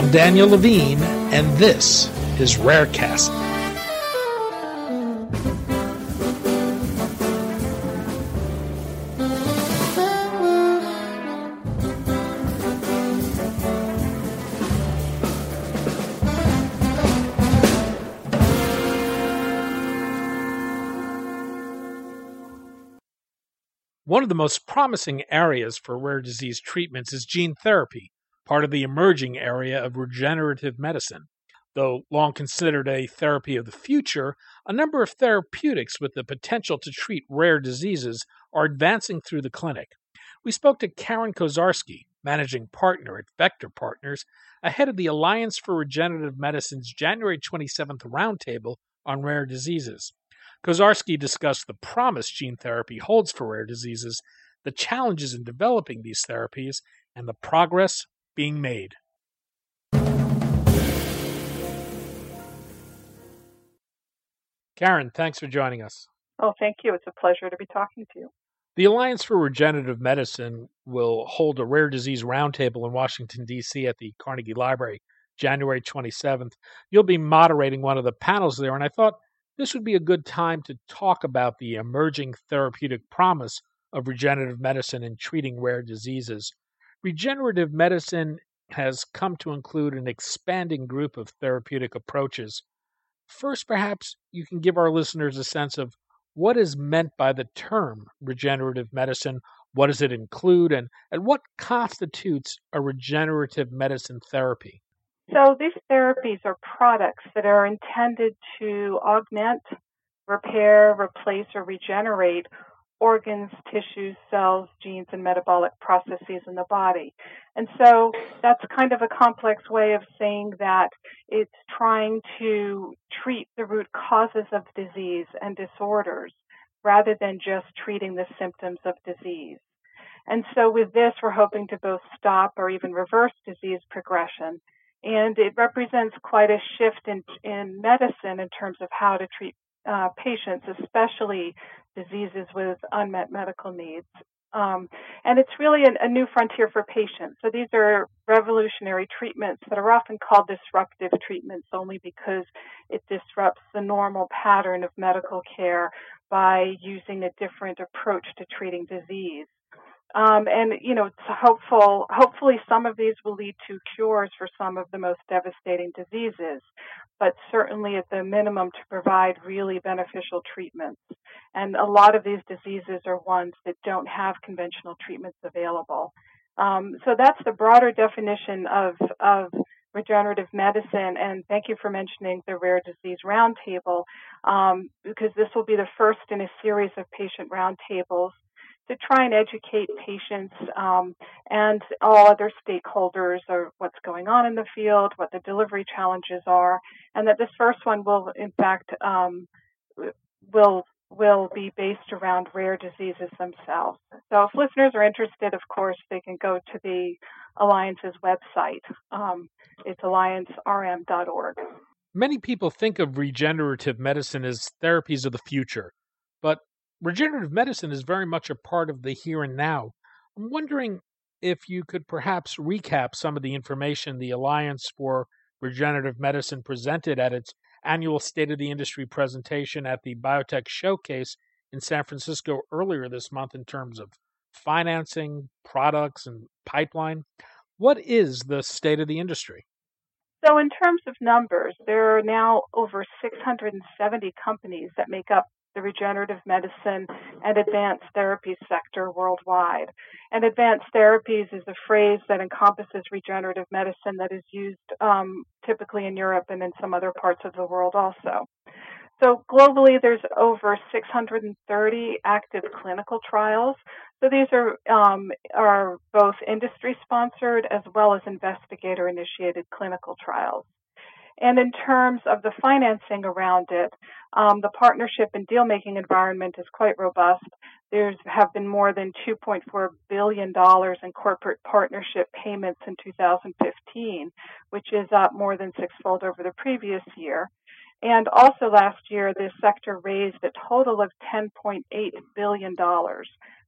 I'm Daniel Levine, and this is Rarecast. One of the most promising areas for rare disease treatments is gene therapy, part of the emerging area of regenerative medicine. Though long considered a therapy of the future, a number of therapeutics with the potential to treat rare diseases are advancing through the clinic. We spoke to Karen Kozarsky, managing partner at Vector Partners, ahead of the Alliance for Regenerative Medicine's January 27th roundtable on rare diseases. Kozarsky discussed the promise gene therapy holds for rare diseases, the challenges in developing these therapies, and the progress being made. Karen, thanks for joining us. Oh, thank you. It's a pleasure to be talking to you. The Alliance for Regenerative Medicine will hold a rare disease roundtable in Washington, D.C. at the Carnegie Library January 27th. You'll be moderating one of the panels there, and I thought this would be a good time to talk about the emerging therapeutic promise of regenerative medicine in treating rare diseases. Regenerative medicine has come to include an expanding group of therapeutic approaches. First, perhaps you can give our listeners a sense of what is meant by the term regenerative medicine, what does it include, and, and what constitutes a regenerative medicine therapy? So these therapies are products that are intended to augment, repair, replace, or regenerate organs, tissues, cells, genes, and metabolic processes in the body. And so that's kind of a complex way of saying that it's trying to treat the root causes of disease and disorders rather than just treating the symptoms of disease. And so with this, we're hoping to both stop or even reverse disease progression and it represents quite a shift in, in medicine in terms of how to treat uh, patients, especially diseases with unmet medical needs. Um, and it's really a, a new frontier for patients. So these are revolutionary treatments that are often called disruptive treatments only because it disrupts the normal pattern of medical care by using a different approach to treating disease. Um, and you know, it's hopeful. Hopefully, some of these will lead to cures for some of the most devastating diseases, but certainly, at the minimum, to provide really beneficial treatments. And a lot of these diseases are ones that don't have conventional treatments available. Um, so that's the broader definition of of regenerative medicine. And thank you for mentioning the Rare Disease Roundtable, um, because this will be the first in a series of patient roundtables to try and educate patients um, and all other stakeholders of what's going on in the field, what the delivery challenges are, and that this first one will, in fact, um, will will be based around rare diseases themselves. So, if listeners are interested, of course, they can go to the Alliance's website. Um, it's alliancerm.org. Many people think of regenerative medicine as therapies of the future, but regenerative medicine is very much a part of the here and now. I'm wondering if you could perhaps recap some of the information the Alliance for Regenerative Medicine presented at its annual State of the Industry presentation at the Biotech Showcase in San Francisco earlier this month in terms of financing, products, and pipeline. What is the state of the industry? So, in terms of numbers, there are now over 670 companies that make up the regenerative medicine and advanced therapies sector worldwide. And advanced therapies is a phrase that encompasses regenerative medicine that is used um, typically in Europe and in some other parts of the world also. So globally, there's over 630 active clinical trials. So these are um, are both industry sponsored as well as investigator initiated clinical trials. And in terms of the financing around it, um, the partnership and deal making environment is quite robust. There have been more than $2.4 billion in corporate partnership payments in 2015, which is up more than sixfold over the previous year. And also last year, this sector raised a total of $10.8 billion.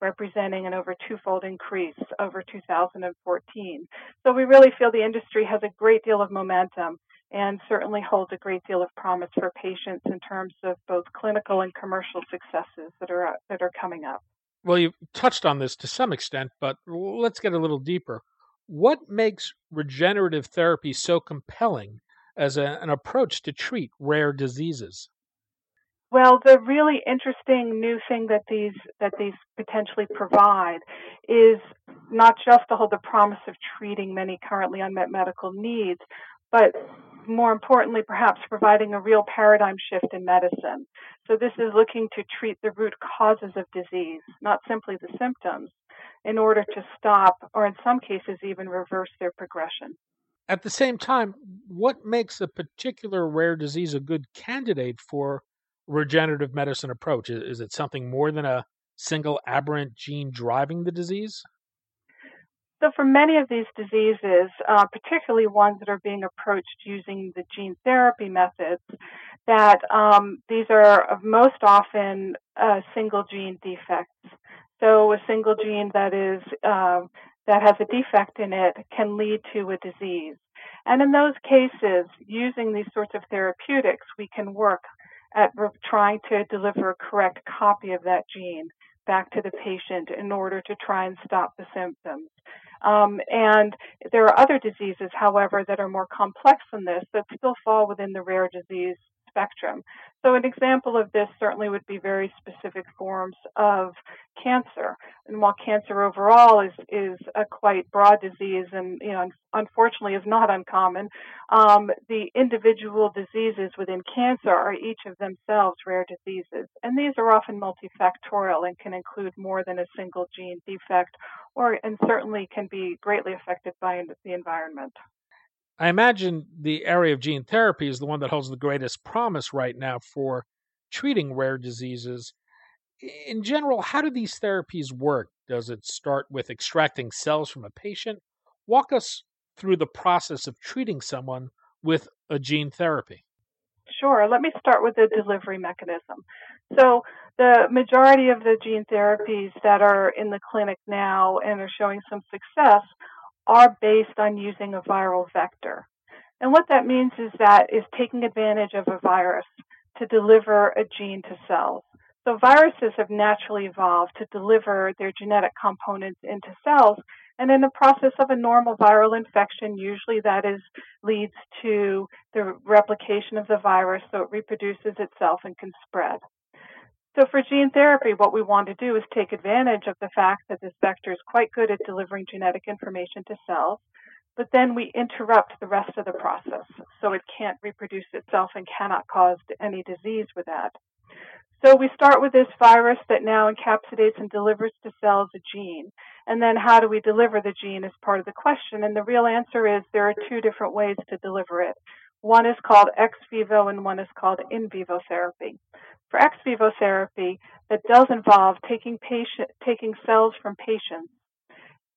representing an over twofold increase over 2014. So we really feel the industry has a great deal of momentum and certainly holds a great deal of promise for patients in terms of both clinical and commercial successes that are that are coming up. Well, you touched on this to some extent, but let's get a little deeper. What makes regenerative therapy so compelling as a, an approach to treat rare diseases? Well, the really interesting new thing that these that these potentially provide is not just to hold the promise of treating many currently unmet medical needs, but more importantly, perhaps providing a real paradigm shift in medicine. So this is looking to treat the root causes of disease, not simply the symptoms, in order to stop or in some cases even reverse their progression. At the same time, what makes a particular rare disease a good candidate for regenerative medicine approach? Is it something more than a single aberrant gene driving the disease? So, for many of these diseases, uh, particularly ones that are being approached using the gene therapy methods, that um, these are most often uh, single gene defects. So, a single gene that is uh, that has a defect in it can lead to a disease. And in those cases, using these sorts of therapeutics, we can work at trying to deliver a correct copy of that gene back to the patient in order to try and stop the symptoms. Um, and there are other diseases, however, that are more complex than this that still fall within the rare disease spectrum. So an example of this certainly would be very specific forms of cancer. And while cancer overall is is a quite broad disease and you know unfortunately is not uncommon, um, the individual diseases within cancer are each of themselves rare diseases, and these are often multifactorial and can include more than a single gene defect, or and certainly can be greatly affected by the environment. I imagine the area of gene therapy is the one that holds the greatest promise right now for treating rare diseases. In general, how do these therapies work? Does it start with extracting cells from a patient? Walk us through the process of treating someone with a gene therapy. Sure. Let me start with the delivery mechanism. So, the majority of the gene therapies that are in the clinic now and are showing some success are based on using a viral vector. And what that means is that is taking advantage of a virus to deliver a gene to cells. So viruses have naturally evolved to deliver their genetic components into cells. And in the process of a normal viral infection, usually that is leads to the replication of the virus so it reproduces itself and can spread. So for gene therapy, what we want to do is take advantage of the fact that this vector is quite good at delivering genetic information to cells, but then we interrupt the rest of the process so it can't reproduce itself and cannot cause any disease with that. So we start with this virus that now encapsulates and delivers to cells a gene. And then how do we deliver the gene is part of the question. And the real answer is there are two different ways to deliver it. One is called ex vivo and one is called in vivo therapy for ex vivo therapy that does involve taking patient taking cells from patients,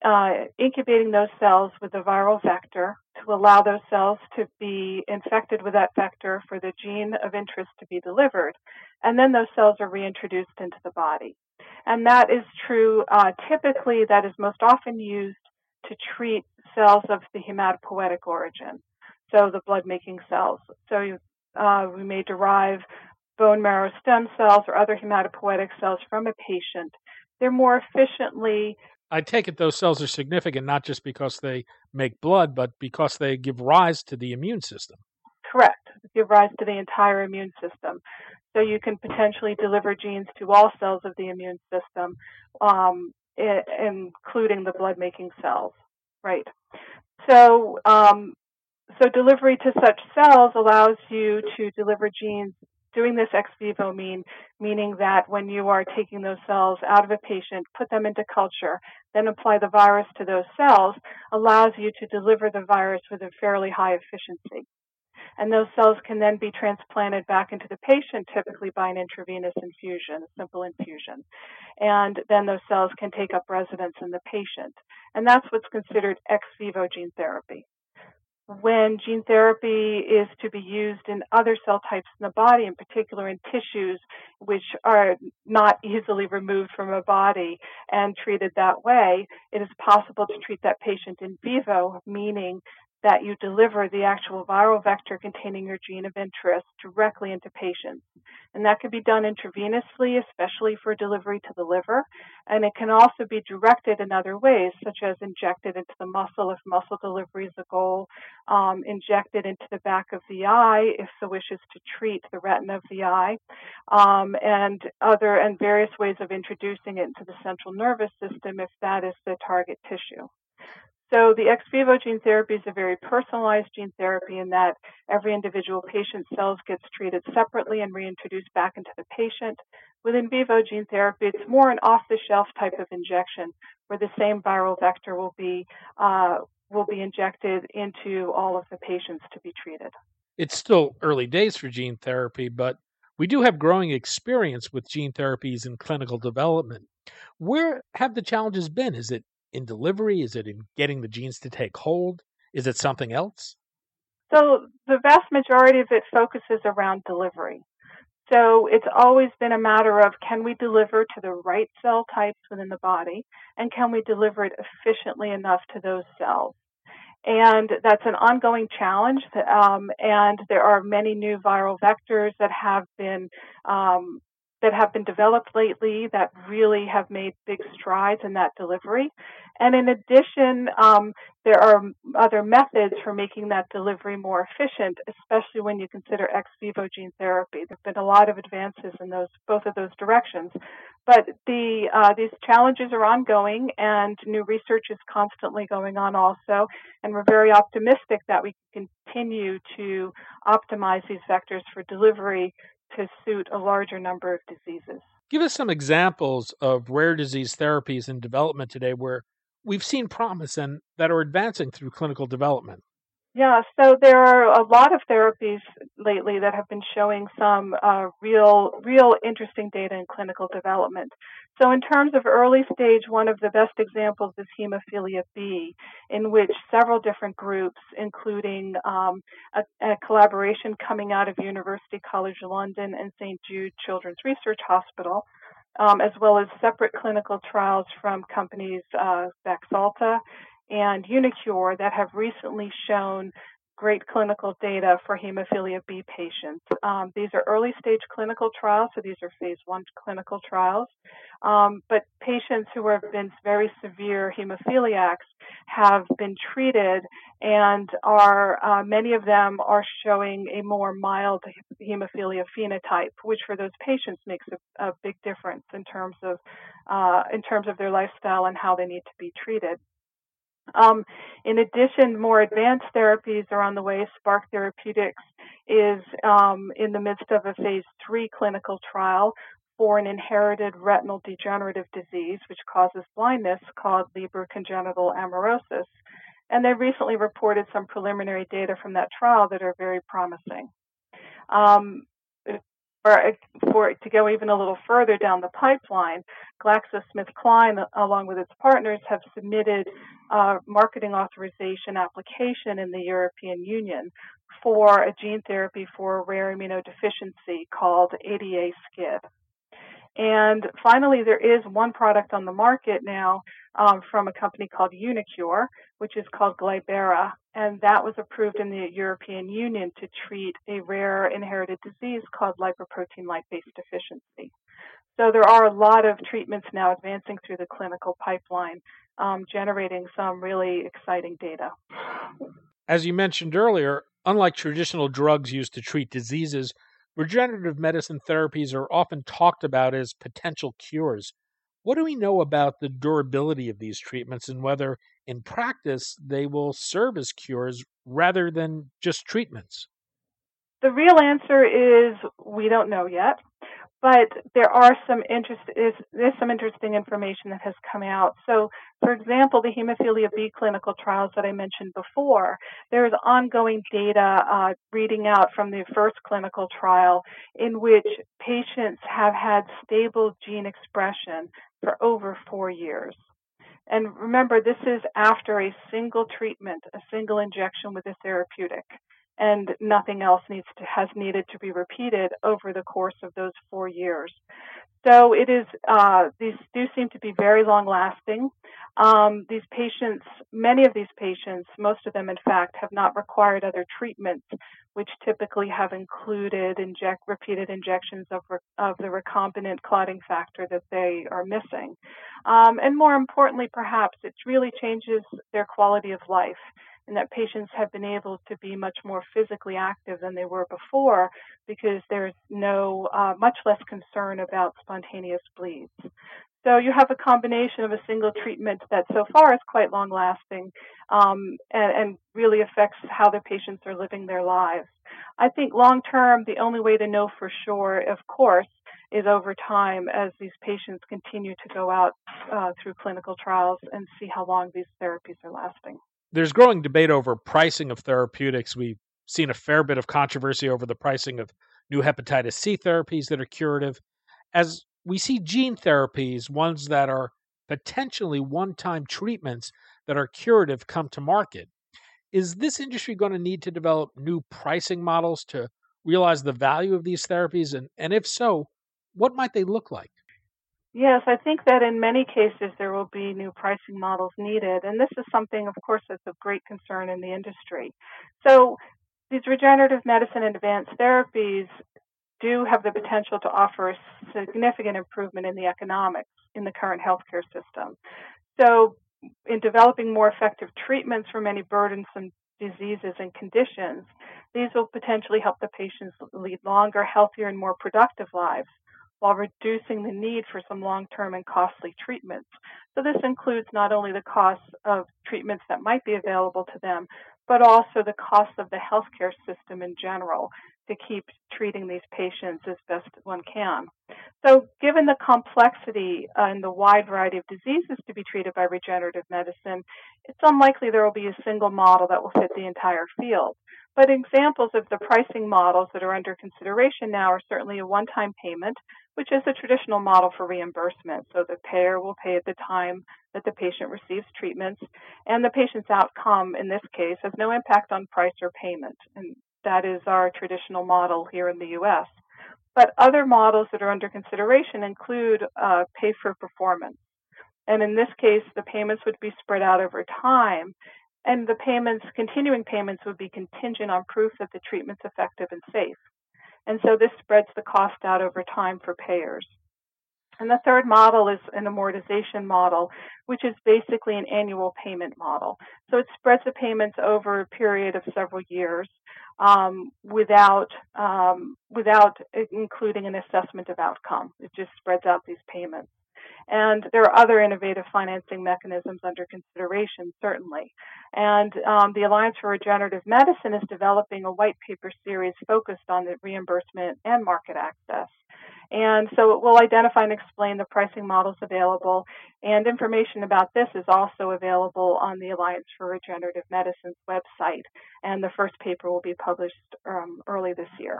uh, incubating those cells with a viral vector to allow those cells to be infected with that vector for the gene of interest to be delivered, and then those cells are reintroduced into the body. And that is true. Uh, typically, that is most often used to treat cells of the hematopoietic origin, so the blood-making cells. So uh, we may derive bone marrow stem cells or other hematopoietic cells from a patient, they're more efficiently. I take it those cells are significant not just because they make blood, but because they give rise to the immune system. Correct. They give rise to the entire immune system. So you can potentially deliver genes to all cells of the immune system, um, including the blood making cells. Right. So, um, so delivery to such cells allows you to deliver genes doing this ex vivo mean meaning that when you are taking those cells out of a patient, put them into culture, then apply the virus to those cells, allows you to deliver the virus with a fairly high efficiency. And those cells can then be transplanted back into the patient, typically by an intravenous infusion, a simple infusion. And then those cells can take up residence in the patient. And that's what's considered ex vivo gene therapy. When gene therapy is to be used in other cell types in the body, in particular in tissues which are not easily removed from a body and treated that way, it is possible to treat that patient in vivo, meaning that you deliver the actual viral vector containing your gene of interest directly into patients. And that can be done intravenously, especially for delivery to the liver. And it can also be directed in other ways, such as injected into the muscle if muscle delivery is a goal, um, injected into the back of the eye if the wish is to treat the retina of the eye, um, and other and various ways of introducing it into the central nervous system if that is the target tissue. So the ex vivo gene therapy is a very personalized gene therapy in that every individual patient's cells gets treated separately and reintroduced back into the patient. With in vivo gene therapy, it's more an off-the-shelf type of injection where the same viral vector will be uh, will be injected into all of the patients to be treated. It's still early days for gene therapy, but we do have growing experience with gene therapies in clinical development. Where have the challenges been? Is it in delivery? Is it in getting the genes to take hold? Is it something else? So the vast majority of it focuses around delivery. So it's always been a matter of can we deliver to the right cell types within the body and can we deliver it efficiently enough to those cells? And that's an ongoing challenge. Um, and there are many new viral vectors that have been um, that have been developed lately that really have made big strides in that delivery. And in addition, um, there are other methods for making that delivery more efficient, especially when you consider ex vivo gene therapy. There have been a lot of advances in those both of those directions. But the uh, these challenges are ongoing, and new research is constantly going on also. And we're very optimistic that we continue to optimize these vectors for delivery to suit a larger number of diseases. Give us some examples of rare disease therapies in development today where we've seen promise and that are advancing through clinical development. Yeah, so there are a lot of therapies lately that have been showing some uh, real, real interesting data in clinical development. So, in terms of early stage, one of the best examples is hemophilia B, in which several different groups, including um, a, a, collaboration coming out of University College London and St. Jude Children's Research Hospital, um, as well as separate clinical trials from companies uh, Baxalta and uniQure that have recently shown great clinical data for hemophilia B patients. Um, these are early stage clinical trials, so these are phase one clinical trials. Um, but patients who have been very severe hemophiliacs have been treated and are, uh, many of them are showing a more mild hemophilia phenotype, which for those patients makes a, a big difference in terms of, uh, in terms of their lifestyle and how they need to be treated. Um, in addition, more advanced therapies are on the way. Spark Therapeutics is um, in the midst of a phase three clinical trial for an inherited retinal degenerative disease, which causes blindness, called Leber congenital amaurosis. And they recently reported some preliminary data from that trial that are very promising. Um, for, for to go even a little further down the pipeline, GlaxoSmithKline, along with its partners, have submitted a marketing authorization application in the European Union for a gene therapy for a rare immunodeficiency called ADA-SCID. And finally, there is one product on the market now um, from a company called uniQure, which is called Glybera, and that was approved in the European Union to treat a rare inherited disease called lipoprotein lipase deficiency. So there are a lot of treatments now advancing through the clinical pipeline, um, generating some really exciting data. As you mentioned earlier, unlike traditional drugs used to treat diseases, regenerative medicine therapies are often talked about as potential cures. What do we know about the durability of these treatments and whether, in practice, they will serve as cures rather than just treatments? The real answer is we don't know yet but there are some interest is there's some interesting information that has come out. So, for example, the hemophilia B clinical trials that I mentioned before, there is ongoing data uh, reading out from the first clinical trial in which patients have had stable gene expression for over four years. And remember, this is after a single treatment, a single injection with a therapeutic, and nothing else needs to, has needed to be repeated over the course of those four years. So it is, uh, these do seem to be very long lasting. Um, these patients, many of these patients, most of them in fact, have not required other treatments, which typically have included inject, repeated injections of, re, of the recombinant clotting factor that they are missing. Um, and more importantly, perhaps, it really changes their quality of life and that patients have been able to be much more physically active than they were before because there's no uh, much less concern about spontaneous bleeds. So you have a combination of a single treatment that so far is quite long lasting um, and, and really affects how the patients are living their lives. I think long term, the only way to know for sure, of course, is over time as these patients continue to go out uh, through clinical trials and see how long these therapies are lasting there's growing debate over pricing of therapeutics. We've seen a fair bit of controversy over the pricing of new hepatitis C therapies that are curative. As we see gene therapies, ones that are potentially one time treatments that are curative, come to market. Is this industry going to need to develop new pricing models to realize the value of these therapies? And, and if so, what might they look like? Yes, I think that in many cases there will be new pricing models needed, and this is something, of course, that's of great concern in the industry. So, these regenerative medicine and advanced therapies do have the potential to offer a significant improvement in the economics in the current healthcare system. So, in developing more effective treatments for many burdensome diseases and conditions, these will potentially help the patients lead longer, healthier, and more productive lives while reducing the need for some long-term and costly treatments. So this includes not only the cost of treatments that might be available to them, but also the cost of the healthcare system in general to keep treating these patients as best one can. So, given the complexity uh, and the wide variety of diseases to be treated by regenerative medicine, it's unlikely there will be a single model that will fit the entire field. But examples of the pricing models that are under consideration now are certainly a one time payment which is a traditional model for reimbursement. So the payer will pay at the time that the patient receives treatments, and the patient's outcome in this case has no impact on price or payment. And that is our traditional model here in the U.S. But other models that are under consideration include uh, pay for performance. And in this case, the payments would be spread out over time, and the payments, continuing payments, would be contingent on proof that the treatment's effective and safe. And so this spreads the cost out over time for payers. And the third model is an amortization model, which is basically an annual payment model. So it spreads the payments over a period of several years um, without um, without including an assessment of outcome. It just spreads out these payments. And there are other innovative financing mechanisms under consideration, certainly. And um, the Alliance for Regenerative Medicine is developing a white paper series focused on the reimbursement and market access. And so it will identify and explain the pricing models available. And information about this is also available on the Alliance for Regenerative Medicine's website. And the first paper will be published um, early this year.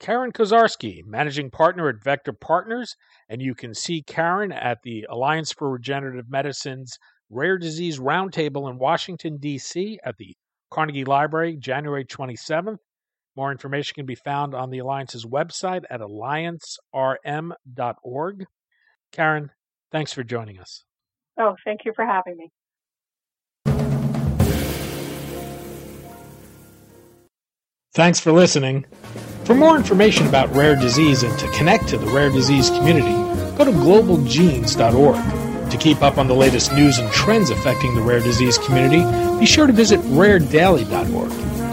Karen Kozarsky, managing partner at Vector Partners. And you can see Karen at the Alliance for Regenerative Medicine's Rare Disease Roundtable in Washington, D.C. at the Carnegie Library, January 27th. More information can be found on the Alliance's website at alliancerm.org. Karen, thanks for joining us. Oh, thank you for having me. Thanks for listening. For more information about rare disease and to connect to the rare disease community, go to globalgenes.org. To keep up on the latest news and trends affecting the rare disease community, be sure to visit raredaily.org.